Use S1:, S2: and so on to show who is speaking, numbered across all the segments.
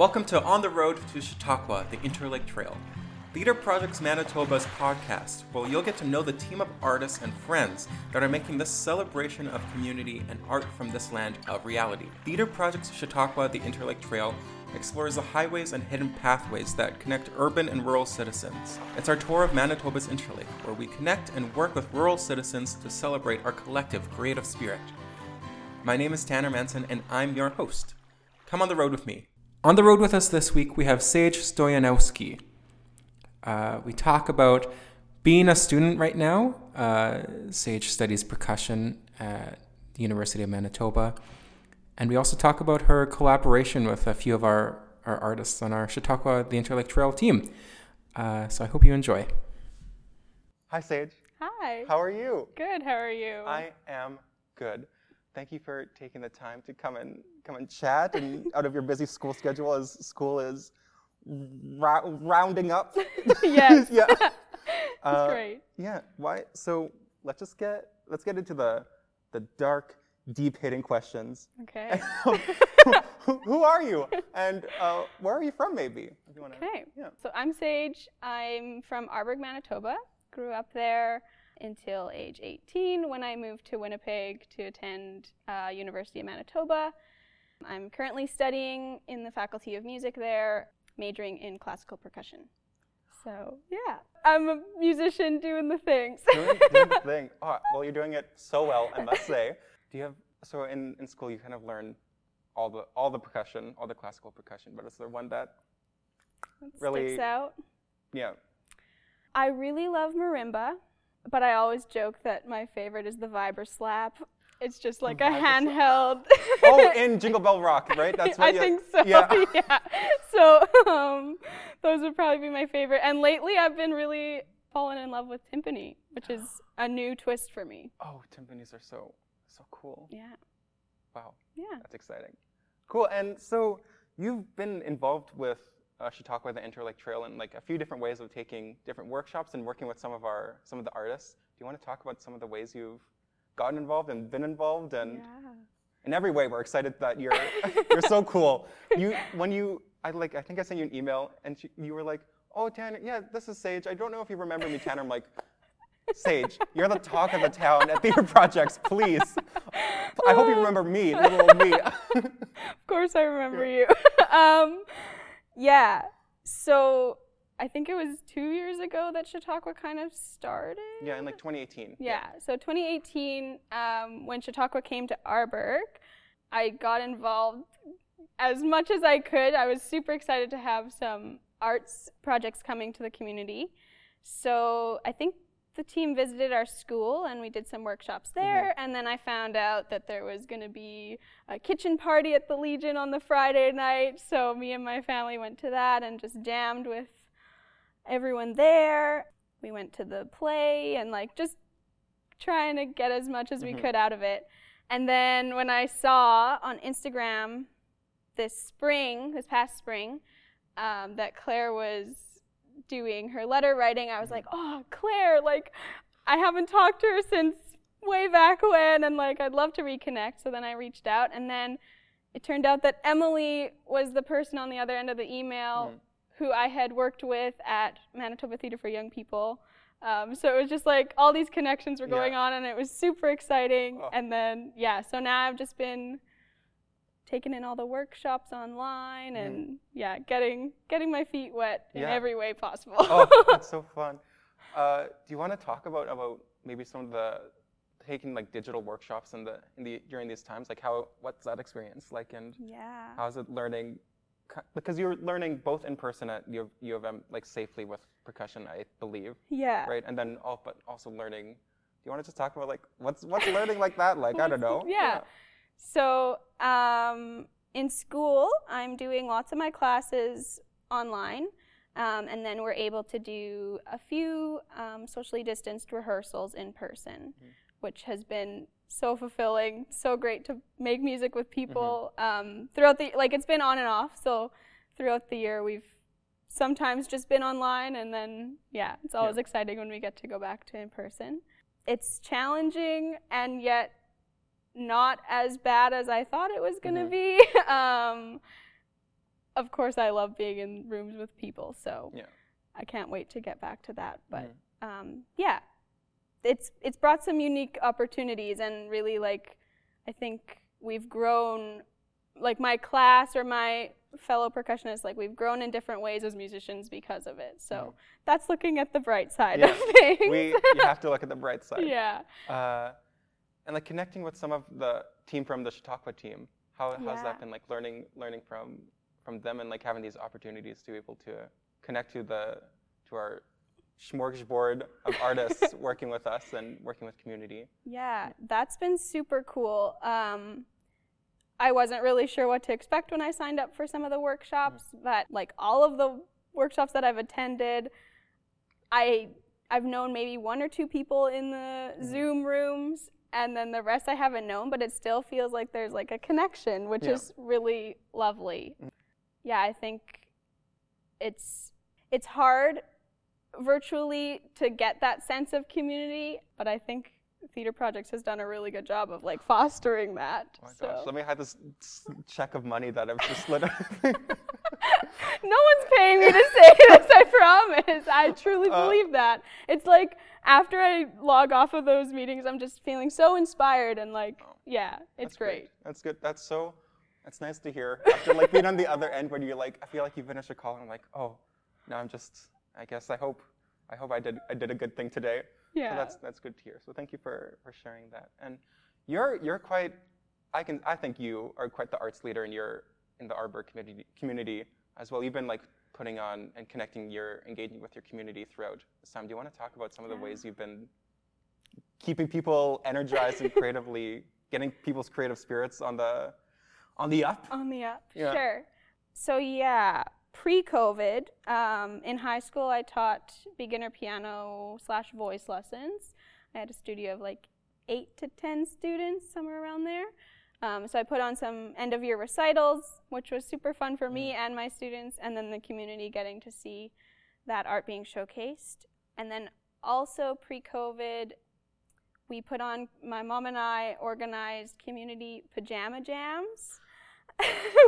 S1: Welcome to On the Road to Chautauqua, the Interlake Trail. Theatre Projects Manitoba's podcast, where you'll get to know the team of artists and friends that are making this celebration of community and art from this land of reality. Theatre Projects Chautauqua, the Interlake Trail, explores the highways and hidden pathways that connect urban and rural citizens. It's our tour of Manitoba's Interlake, where we connect and work with rural citizens to celebrate our collective creative spirit. My name is Tanner Manson, and I'm your host. Come on the road with me. On the road with us this week, we have Sage Stoyanowski. Uh, we talk about being a student right now. Uh, Sage studies percussion at the University of Manitoba. And we also talk about her collaboration with a few of our, our artists on our Chautauqua The Interlake Trail team. Uh, so I hope you enjoy. Hi, Sage.
S2: Hi.
S1: How are you?
S2: Good. How are you?
S1: I am good. Thank you for taking the time to come and come and chat and out of your busy school schedule as school is ra- rounding up.
S2: yes.
S1: yeah.
S2: That's
S1: Uh,
S2: great.
S1: Yeah. Why? So let's just get let's get into the the dark, deep hidden questions.
S2: Okay.
S1: who, who are you? And uh, where are you from? Maybe. If you wanna,
S2: Okay.
S1: Yeah.
S2: So I'm Sage. I'm from Arborg, Manitoba. Grew up there until age 18 when I moved to Winnipeg to attend uh, University of Manitoba. I'm currently studying in the Faculty of Music there, majoring in classical percussion. So yeah, I'm a musician doing the things.
S1: doing, doing the thing. Oh, well, you're doing it so well, I must say. Do you have so in, in school you kind of learn all the all the percussion, all the classical percussion, but is there one that really-
S2: Sticks out.
S1: yeah
S2: I really love marimba, but I always joke that my favorite is the vibra slap. It's just like a handheld.
S1: Oh, in Jingle Bell Rock, right? That's what
S2: I
S1: you-
S2: think so.
S1: Yeah.
S2: Yeah. So um, those would probably be my favorite. And lately, I've been really fallen in love with timpani, which is a new twist for me.
S1: Oh, timpanis are so so cool.
S2: Yeah.
S1: Wow,
S2: Yeah.
S1: that's exciting. Cool. And so you've been involved with uh, Chautauqua the Interlake Trail and like a few different ways of taking different workshops and working with some of our some of the artists. Do you want to talk about some of the ways you've gotten involved and been involved and
S2: yeah.
S1: in every way we're excited that you're you're so cool you when you i like i think i sent you an email and she, you were like oh tanner yeah this is sage i don't know if you remember me tanner i'm like sage you're the talk of the town at theater projects please i hope you remember me little old me
S2: Of course, I remember you. um, yeah. So I think it was two years ago that Chautauqua kind of started.
S1: yeah in like 2018
S2: Yeah. So 2018, um, when Chautauqua came to Arborg, I got involved as much as I could. I was super excited to have some arts projects coming to the community. So I think the team visited our school and we did some workshops there. And then I found out that there was going to be a kitchen party at the Legion on the Friday night. So me and my family went to that and just jammed with everyone there. We went to the play and like just trying to get as much as we
S1: Mhm.
S2: could out of it. And then when I saw on Instagram this spring, this past spring, um, that Claire was doing her letter writing, I was like, oh, Claire, like, I haven't talked to her since way back when, and like, I'd love to reconnect. So then I reached out, and then it turned out that Emily was the person on the other end of the email
S1: Mhm.
S2: who I had worked with at Manitoba Theatre for Young People. Um, so it was just like all these connections were
S1: Yeah.
S2: going on, and it was super exciting.
S1: Oh.
S2: And then, yeah, so now I've just been taking in all the workshops online and yeah, getting getting my feet wet in
S1: Yeah.
S2: every way possible.
S1: oh that's so fun uh, do you want to talk about about maybe some of the taking like digital workshops in the in the during these times like how what's that experience like and
S2: yeah.
S1: How's it learning? Because you're learning both in person at U of, U of M, like safely with percussion, I believe,
S2: Yeah.
S1: right? And then, all, but also learning. Do you want to just talk about like what's what's learning like that? Like I don't know.
S2: Yeah. So um, in school, I'm doing lots of my classes online, um, and then we're able to do a few um, socially distanced rehearsals in person, which has been so fulfilling, so great to make music with people um, throughout the like it's been on and off. So throughout the year, we've sometimes just been online, and then yeah, it's always exciting when we get to go back to in person. It's challenging and yet not as bad as I thought it was going to
S1: Mhm.
S2: be. um, of course, I love being in rooms with people. So
S1: Yeah.
S2: I can't wait to get back to that. But
S1: Mhm.
S2: um, yeah, it's it's brought some unique opportunities and really like I think we've grown like my class or my fellow percussionists like we've grown in different ways as musicians because of it. So
S1: Mhm.
S2: that's looking at the bright side
S1: Yeah.
S2: of things.
S1: we you have to look at the bright side.
S2: yeah.
S1: Uh, and like connecting with some of the team from the Chautauqua team, how how's
S2: Yeah.
S1: that been like learning learning from from them and like having these opportunities to be able to connect to the to our smorgasbord of artists working with us and working with community.
S2: Yeah, that's been super cool. Um, I wasn't really sure what to expect when I signed up for some of the workshops, but like all of the workshops that I've attended, I I've known maybe one or two people in the Zoom rooms, and then the rest I haven't known. But it still feels like there's like a connection, which
S1: Yeah.
S2: is really lovely. Yeah, I think it's it's hard virtually to get that sense of community, but I think Theater Projects has done a really good job of like fostering that.
S1: Oh my
S2: so.
S1: gosh, let me hide this check of money that I've just literally.
S2: no one's paying me to say this, I promise. I truly
S1: Uh,
S2: believe that. It's like after I log off of those meetings, I'm just feeling so inspired and like,
S1: Oh,
S2: yeah, it's
S1: That's
S2: great.
S1: That's good. That's so. That's nice to hear. After like being on the other end, where you're like, I feel like you finished a call, and I'm like, oh, no, I'm just. I guess I hope. I hope I did. I did a good thing today.
S2: Yeah.
S1: So that's that's good to hear. So thank you for for sharing that. And you're you're quite. I can. I think you are quite the arts leader in your in the Arborg community community as well. You've been like putting on and connecting your engaging with your community throughout this time. Do you want to talk about some of the
S2: Yeah.
S1: ways you've been keeping people energized and creatively getting people's creative spirits on the on the up?
S2: On the up,
S1: Yeah.
S2: sure. So yeah, pre-COVID, um, in high school, I taught beginner piano slash voice lessons. I had a studio of like eight to ten students, somewhere around there. Um, so I put on some end-of-year recitals, which was super fun for me and my students, and then the community getting to see that art being showcased. And then also pre-COVID, we put on my mom and I organized community pajama jams,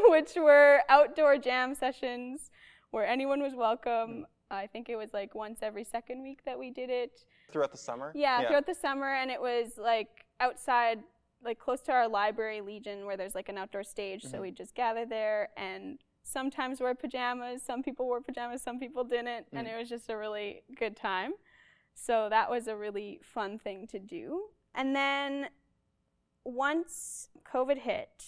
S2: which were outdoor jam sessions where anyone was welcome. I think it was like once every second week that we did it.
S1: Throughout the summer?
S2: Yeah, throughout the summer, and it was like outside, like close to our library Legion, where there's like an outdoor stage. So
S1: Mhm.
S2: we just gather there and sometimes wear pajamas. Some people wore pajamas, some people didn't, and
S1: Mm.
S2: it was just a really good time. So that was a really fun thing to do. And then once COVID hit,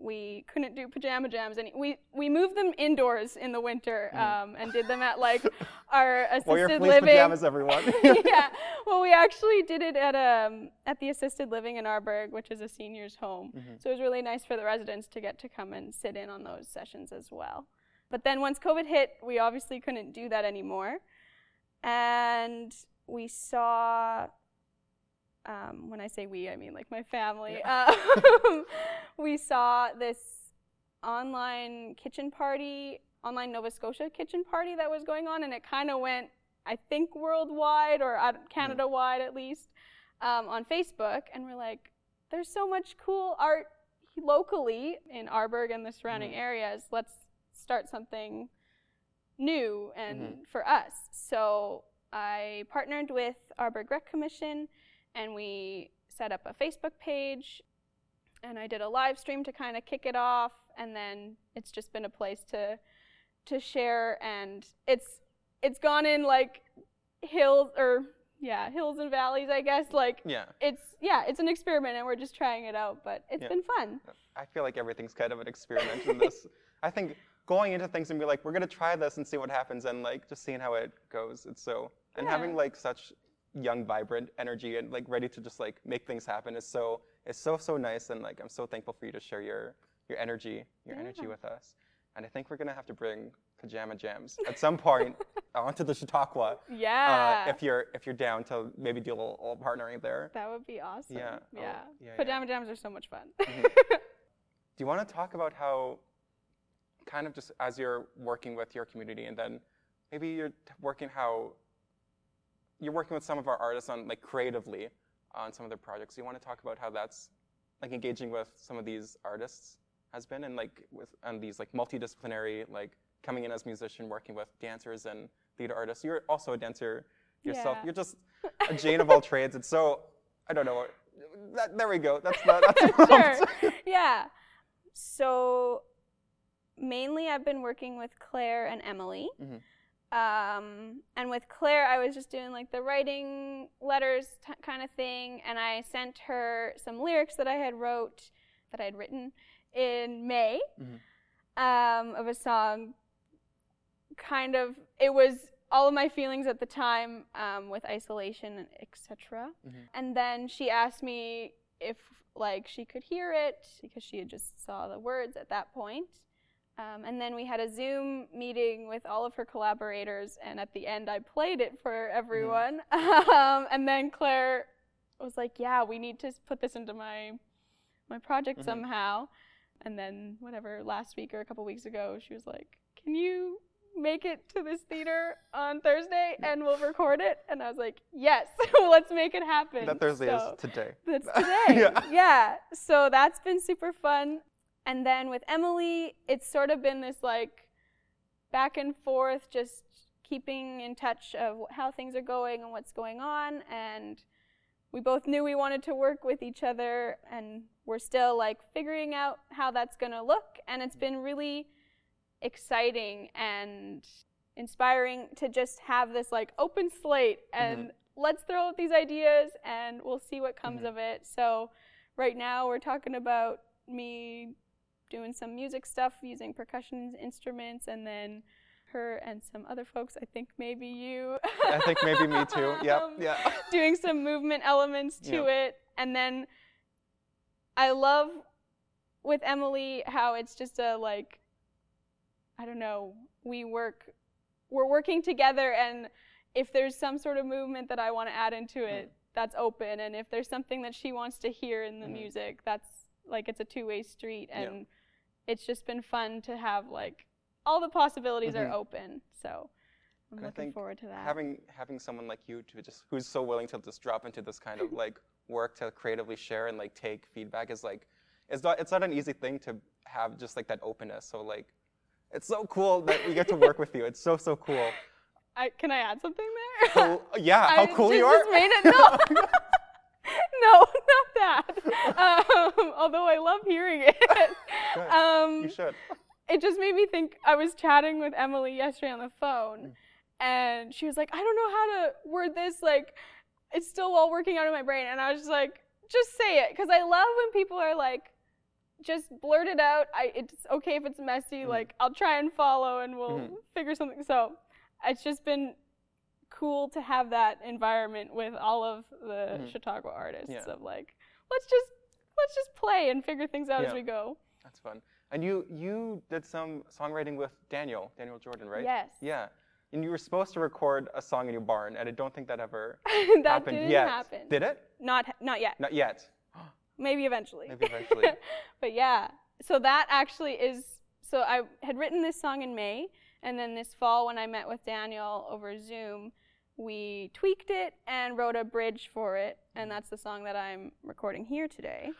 S2: we couldn't do pajama jams any. We we moved them indoors in the winter
S1: Mhm.
S2: um, and did them at like our assisted
S1: Well, your fleece
S2: living.
S1: pajamas, everyone.
S2: yeah. Well, we actually did it at um at the assisted living in Arborg, which is a seniors home.
S1: Mhm.
S2: So it was really nice for the residents to get to come and sit in on those sessions as well. But then once COVID hit, we obviously couldn't do that anymore, and we saw. Um, when I say we, I mean like my family. Um, we saw this online kitchen party, online Nova Scotia kitchen party that was going on, and it kind of went, I think, worldwide or Canada wide at least, um, on Facebook. And we're like, there's so much cool art locally in Arborg and the surrounding
S1: Mhm.
S2: areas. Let's start something new and
S1: Mhm.
S2: for us. So I partnered with Arborg Rec Commission and we set up a Facebook page and I did a live stream to kind of kick it off and then it's just been a place to to share and it's it's gone in like hills or yeah, hills and valleys, I guess. Like
S1: yeah.
S2: it's yeah, it's an experiment and we're just trying it out, but it's
S1: Yeah.
S2: been fun.
S1: I feel like everything's kind of an experiment in this. I think going into things and be like, we're gonna try this and see what happens, and like just seeing how it goes. It's so and
S2: Yeah.
S1: having like such young, vibrant energy and like ready to just like make things happen is so it's so so nice, and like I'm so thankful for you to share your your energy your energy with us. And I think we're gonna have to bring pajama jams at some point onto the Chautauqua.
S2: Yeah.
S1: Uh, if you're if you're down to maybe do a little, little partnering there.
S2: that would be awesome.
S1: Yeah.
S2: Yeah.
S1: Oh, yeah, yeah.
S2: Pajama jams are so much fun.
S1: Do you want to talk about how, kind of just as you're working with your community, and then maybe you're working how you're working with some of our artists on like creatively on some of their projects. You want to talk about how that's like engaging with some of these artists has been, and like with and these like multidisciplinary like coming in as musician, working with dancers and theater artists. You're also a dancer yourself.
S2: Yeah.
S1: You're just a Jane of all trades. It's so I don't know. That, there we go. That's the, that's
S2: sure. yeah. So mainly I've been working with Claire and Emily.
S1: Mhm.
S2: Um, and with Claire, I was just doing like the writing letters t- kind of thing, and I sent her some lyrics that I had wrote, that I had written in May,
S1: Mhm.
S2: um, of a song. Kind of, it was all of my feelings at the time um, with isolation, etc.
S1: Mhm.
S2: And then she asked me if like she could hear it because she had just saw the words at that point. Um, and then we had a Zoom meeting with all of her collaborators, and at the end, I played it for everyone. um, and then Claire was like, "Yeah, we need to put this into my my project
S1: Mhm.
S2: somehow." And then, whatever, last week or a couple weeks ago, she was like, "Can you make it to this theater on Thursday, and we'll record it?" And I was like, "Yes, let's make it happen."
S1: that Thursday
S2: So-
S1: is today.
S2: that's today.
S1: Yeah.
S2: yeah. So that's been super fun. And then with Emily, it's sort of been this like back and forth, just keeping in touch of how things are going and what's going on. And we both knew we wanted to work with each other, and we're still like figuring out how that's going to look. And it's been really exciting and inspiring to just have this like open slate and let's throw out these ideas and we'll see what comes
S1: Mhm.
S2: of it. So right now we're talking about me doing some music stuff using percussion instruments and then her and some other folks, I think maybe you.
S1: I think maybe me too. Yep.
S2: um,
S1: Yeah.
S2: doing some movement elements to
S1: Yeah.
S2: it. And then I love with Emily how it's just a like I don't know, we work we're working together and if there's some sort of movement that I want to add into
S1: Mm.
S2: it, that's open and if there's something that she wants to hear in the
S1: Mhm.
S2: music, that's like it's a two-way street
S1: Yeah.
S2: It's just been fun to have like all the possibilities
S1: Mhm.
S2: are open. So I'm
S1: And
S2: looking forward to that.
S1: having having someone like you to just who's so willing to just drop into this kind of like work to creatively share and like take feedback is like it's not it's not an easy thing to have just like that openness so like it's so cool that we get to work with you it's so so cool
S2: I, can I add something there?
S1: yeah how
S2: I
S1: cool
S2: just,
S1: you are
S2: Just made it, no, no, not that. Um, although I love hearing it.
S1: Good.
S2: Um,
S1: you should
S2: it just made me think. I was chatting with Emily yesterday on the
S1: Mm.
S2: phone, and she was like, "I don't know how to word this. Like, it's still all working out in my brain." And I was just like, "Just say it," because I love when people are like. Just blurt it out. I, it's okay if it's messy.
S1: Mhm.
S2: Like I'll try and follow, and we'll
S1: Mhm.
S2: figure something. So, it's just been cool to have that environment with all of the
S1: Mhm.
S2: Chautauqua artists
S1: Yeah.
S2: of like, let's just let's just play and figure things out
S1: Yeah.
S2: as we go.
S1: That's fun and you you did some songwriting with Daniel Daniel Jordan right
S2: Yes.
S1: yeah and you were supposed to record a song in your barn and I don't think that ever
S2: that
S1: happened
S2: didn't
S1: yet
S2: happen.
S1: did it
S2: Not not yet.
S1: not yet
S2: Maybe eventually.
S1: maybe eventually
S2: but yeah, so that actually is. So I had written this song in May, and then this fall when I met with Daniel over Zoom, we tweaked it and wrote a bridge for it, and mm-hmm. that's the song that I'm recording here today.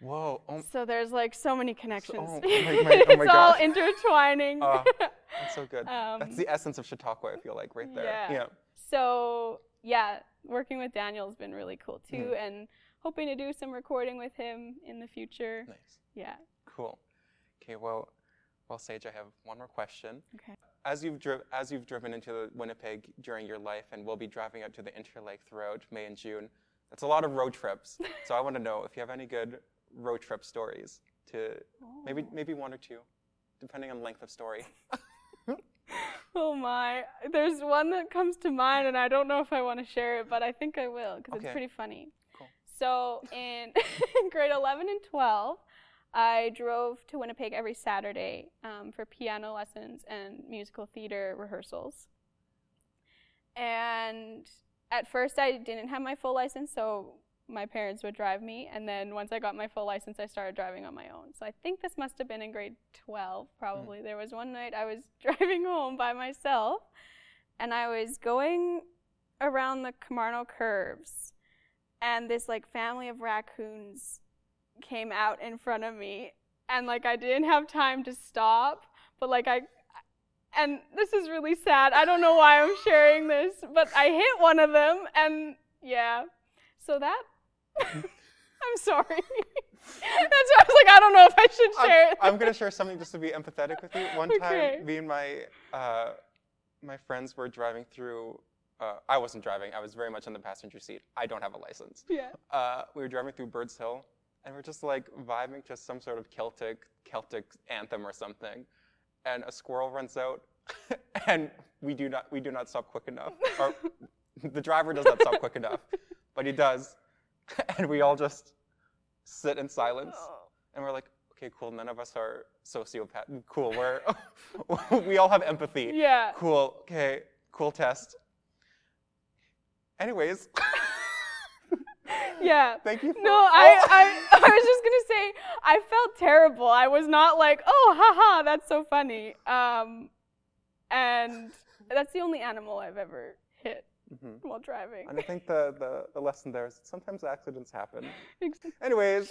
S1: Whoa oh,
S2: So there's like so many connections.
S1: oh my- my- oh
S2: it's all intertwining.
S1: Oh, That's so good.
S2: Um,
S1: That's the essence of Chautauqua, I feel like, right there.
S2: yeah. so yeah, working with Daniel has been really cool too,
S1: Mhm.
S2: and hoping to do some recording with him in the future.
S1: Nice.
S2: Yeah.
S1: Cool. Okay, well, well, Sage, I have one more question.
S2: Okay.
S1: As you've dri- as you've driven into Winnipeg during your life, and will be driving out to the Interlake throughout May and June, that's a lot of road trips. so I want to know if you have any good road trip stories. To maybe
S2: Oh.
S1: maybe one or two, depending on length of story.
S2: Oh my. There's one that comes to mind, and I don't know if I want to share it, but I think I will because
S1: Okay.
S2: it's pretty funny.
S1: Cool.
S2: So in grade 11 and 12, I drove to Winnipeg every Saturday um, for piano lessons and musical theater rehearsals. And at first, I didn't have my full license, so my parents would drive me. And then once I got my full license, I started driving on my own. So I think this must have been in grade 12, probably. Hmm. There was one night I was driving home by myself, and I was going around the Komarno curves, and this like family of raccoons came out in front of me. and like I didn't have time to stop, but like I and this is really sad. I don't know why I'm sharing this, but I hit one of them and yeah. So that I'm sorry. That's why I was like, I don't know if I should share
S1: I'm,
S2: it.
S1: I'm gonna share something just to be empathetic with you. One
S2: Okay.
S1: time, me and my uh, my friends were driving through. Uh, I wasn't driving. I was very much on the passenger seat. I don't have a license.
S2: Yeah.
S1: Uh, we were driving through Birds Hill, and we're just like vibing to some sort of Celtic Celtic anthem or something, and a squirrel runs out, and we do not we do not stop quick enough. Or the driver does not stop quick enough, but he does, and we all just sit in silence. And we're like, okay, cool. None of us are sociopath. Cool. We're we all have empathy.
S2: Yeah.
S1: Cool. Okay. Cool test. Anyways,
S2: Yeah.
S1: thank you. For,
S2: No, I, I, I was just gonna say I felt terrible. I was not like, oh, haha, that's so funny. Um, and that's the only animal I've ever hit
S1: Mhm.
S2: while driving.
S1: And I think the, the the lesson there is sometimes accidents happen. Anyways,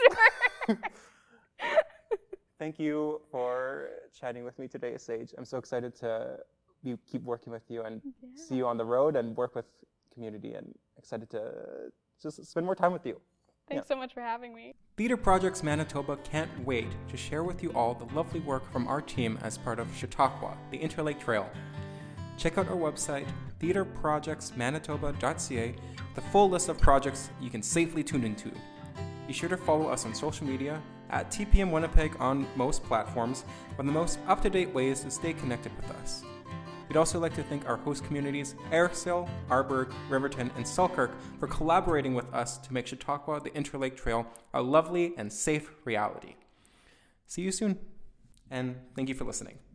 S1: thank you for chatting with me today, Sage. I'm so excited to be, keep working with you and see you on the road and work with community and excited to just spend more time with you.
S2: Thanks so much for having me.
S1: Theatre Projects Manitoba can't wait to share with you all the lovely work from our team as part of Chautauqua, the Interlake Trail. Check out our website, theatreprojectsmanitoba.ca, the full list of projects you can safely tune into. Be sure to follow us on social media at TPM Winnipeg on most platforms for the most up to date ways to stay connected with us. We'd also like to thank our host communities, Eriksdale, Arborg, Riverton, and Selkirk, for collaborating with us to make Chautauqua, the Interlake Trail, a lovely and safe reality. See you soon, and thank you for listening.